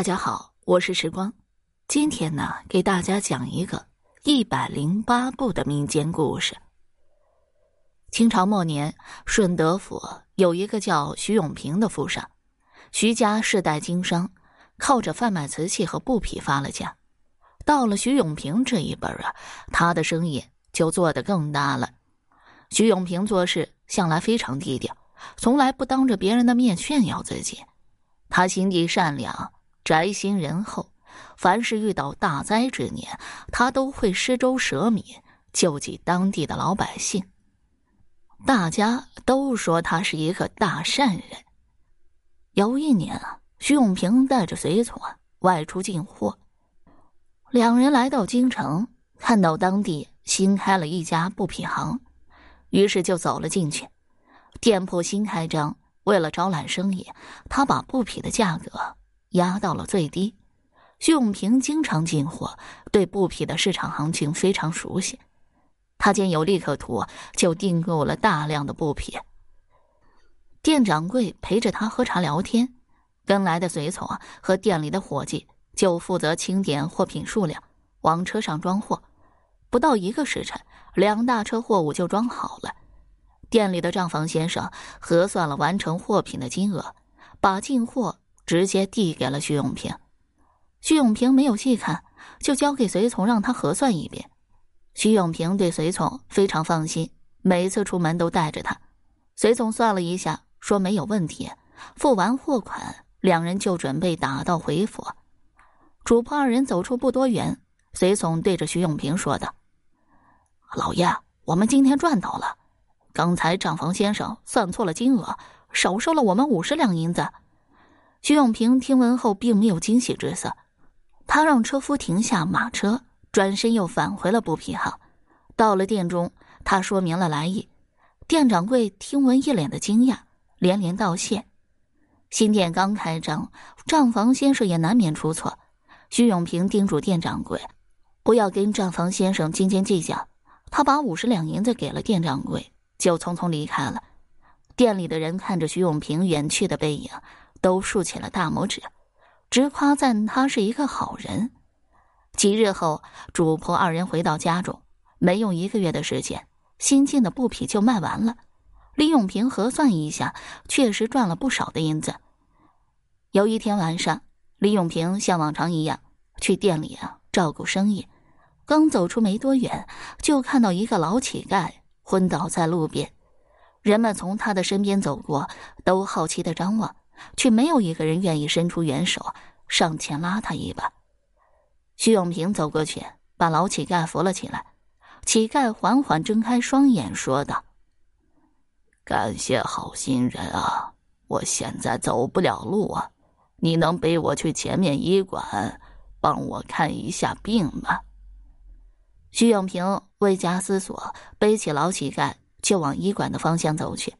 大家好，我是时光。今天呢，给大家讲一个一百零八部的民间故事。清朝末年，顺德府有一个叫徐永平的富商，徐家世代经商，靠着贩卖瓷器和布匹发了家。到了徐永平这一辈啊，他的生意就做得更大了。徐永平做事向来非常低调，从来不当着别人的面炫耀自己。他心地善良。宅心仁厚，凡是遇到大灾之年，他都会施粥舍米，救济当地的老百姓。大家都说他是一个大善人。有一年啊，徐永平带着随从外出进货，两人来到京城，看到当地新开了一家布匹行，于是就走了进去。店铺新开张，为了招揽生意，他把布匹的价格。压到了最低。徐永平经常进货，对布匹的市场行情非常熟悉。他见有利可图，就订购了大量的布匹。店掌柜陪着他喝茶聊天，跟来的随从和店里的伙计就负责清点货品数量，往车上装货。不到一个时辰，两大车货物就装好了。店里的账房先生核算了完成货品的金额，把进货。直接递给了徐永平，徐永平没有细看，就交给随从让他核算一遍。徐永平对随从非常放心，每次出门都带着他。随从算了一下，说没有问题。付完货款，两人就准备打道回府。主仆二人走出不多远，随从对着徐永平说道：“老爷，我们今天赚到了。刚才账房先生算错了金额，少收了我们五十两银子。”徐永平听闻后，并没有惊喜之色。他让车夫停下马车，转身又返回了布匹行。到了店中，他说明了来意。店掌柜听闻，一脸的惊讶，连连道谢。新店刚开张，账房先生也难免出错。徐永平叮嘱店掌柜，不要跟账房先生斤斤计较。他把五十两银子给了店掌柜，就匆匆离开了。店里的人看着徐永平远去的背影。都竖起了大拇指，直夸赞他是一个好人。几日后，主仆二人回到家中，没用一个月的时间，新进的布匹就卖完了。李永平核算一下，确实赚了不少的银子。有一天晚上，李永平像往常一样去店里啊照顾生意，刚走出没多远，就看到一个老乞丐昏倒在路边。人们从他的身边走过，都好奇的张望。却没有一个人愿意伸出援手上前拉他一把。徐永平走过去，把老乞丐扶了起来。乞丐缓缓睁开双眼，说道：“感谢好心人啊！我现在走不了路啊，你能背我去前面医馆，帮我看一下病吗？”徐永平未加思索，背起老乞丐就往医馆的方向走去。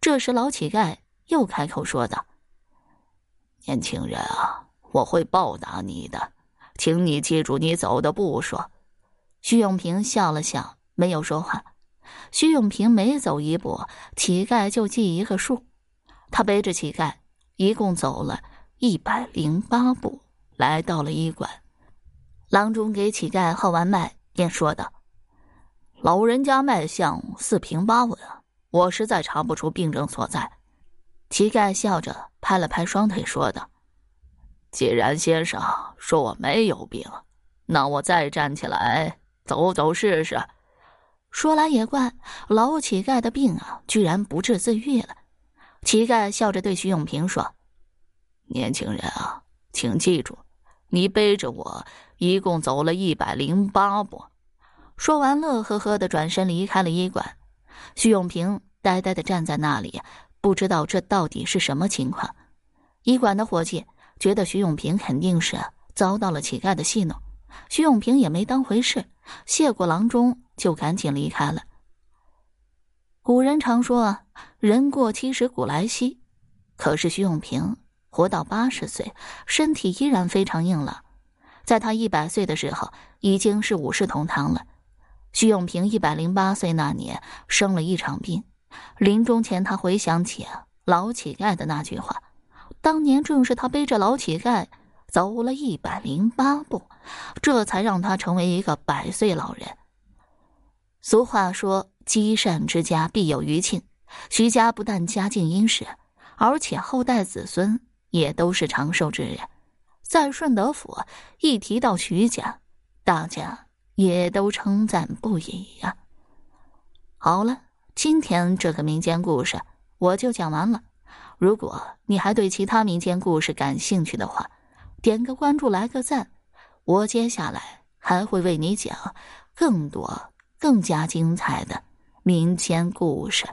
这时，老乞丐又开口说道。年轻人啊，我会报答你的，请你记住你走的步数。徐永平笑了笑，没有说话。徐永平每走一步，乞丐就记一个数。他背着乞丐，一共走了一百零八步，来到了医馆。郎中给乞丐号完脉，便说道：“老人家脉象四平八稳，我实在查不出病症所在。”乞丐笑着拍了拍双腿，说道：“既然先生说我没有病，那我再站起来走走试试。”说来也怪，老乞丐的病啊，居然不治自愈了。乞丐笑着对徐永平说：“年轻人啊，请记住，你背着我一共走了一百零八步。”说完，乐呵呵的转身离开了医馆。徐永平呆呆的站在那里。不知道这到底是什么情况，医馆的伙计觉得徐永平肯定是遭到了乞丐的戏弄，徐永平也没当回事，谢过郎中就赶紧离开了。古人常说，人过七十古来稀，可是徐永平活到八十岁，身体依然非常硬朗，在他一百岁的时候已经是五世同堂了。徐永平一百零八岁那年生了一场病。临终前，他回想起老乞丐的那句话，当年正是他背着老乞丐走了一百零八步，这才让他成为一个百岁老人。俗话说：“积善之家必有余庆。”徐家不但家境殷实，而且后代子孙也都是长寿之人。在顺德府，一提到徐家，大家也都称赞不已呀。好了，今天这个民间故事我就讲完了。如果你还对其他民间故事感兴趣的话，点个关注，来个赞，我接下来还会为你讲更多、更加精彩的民间故事。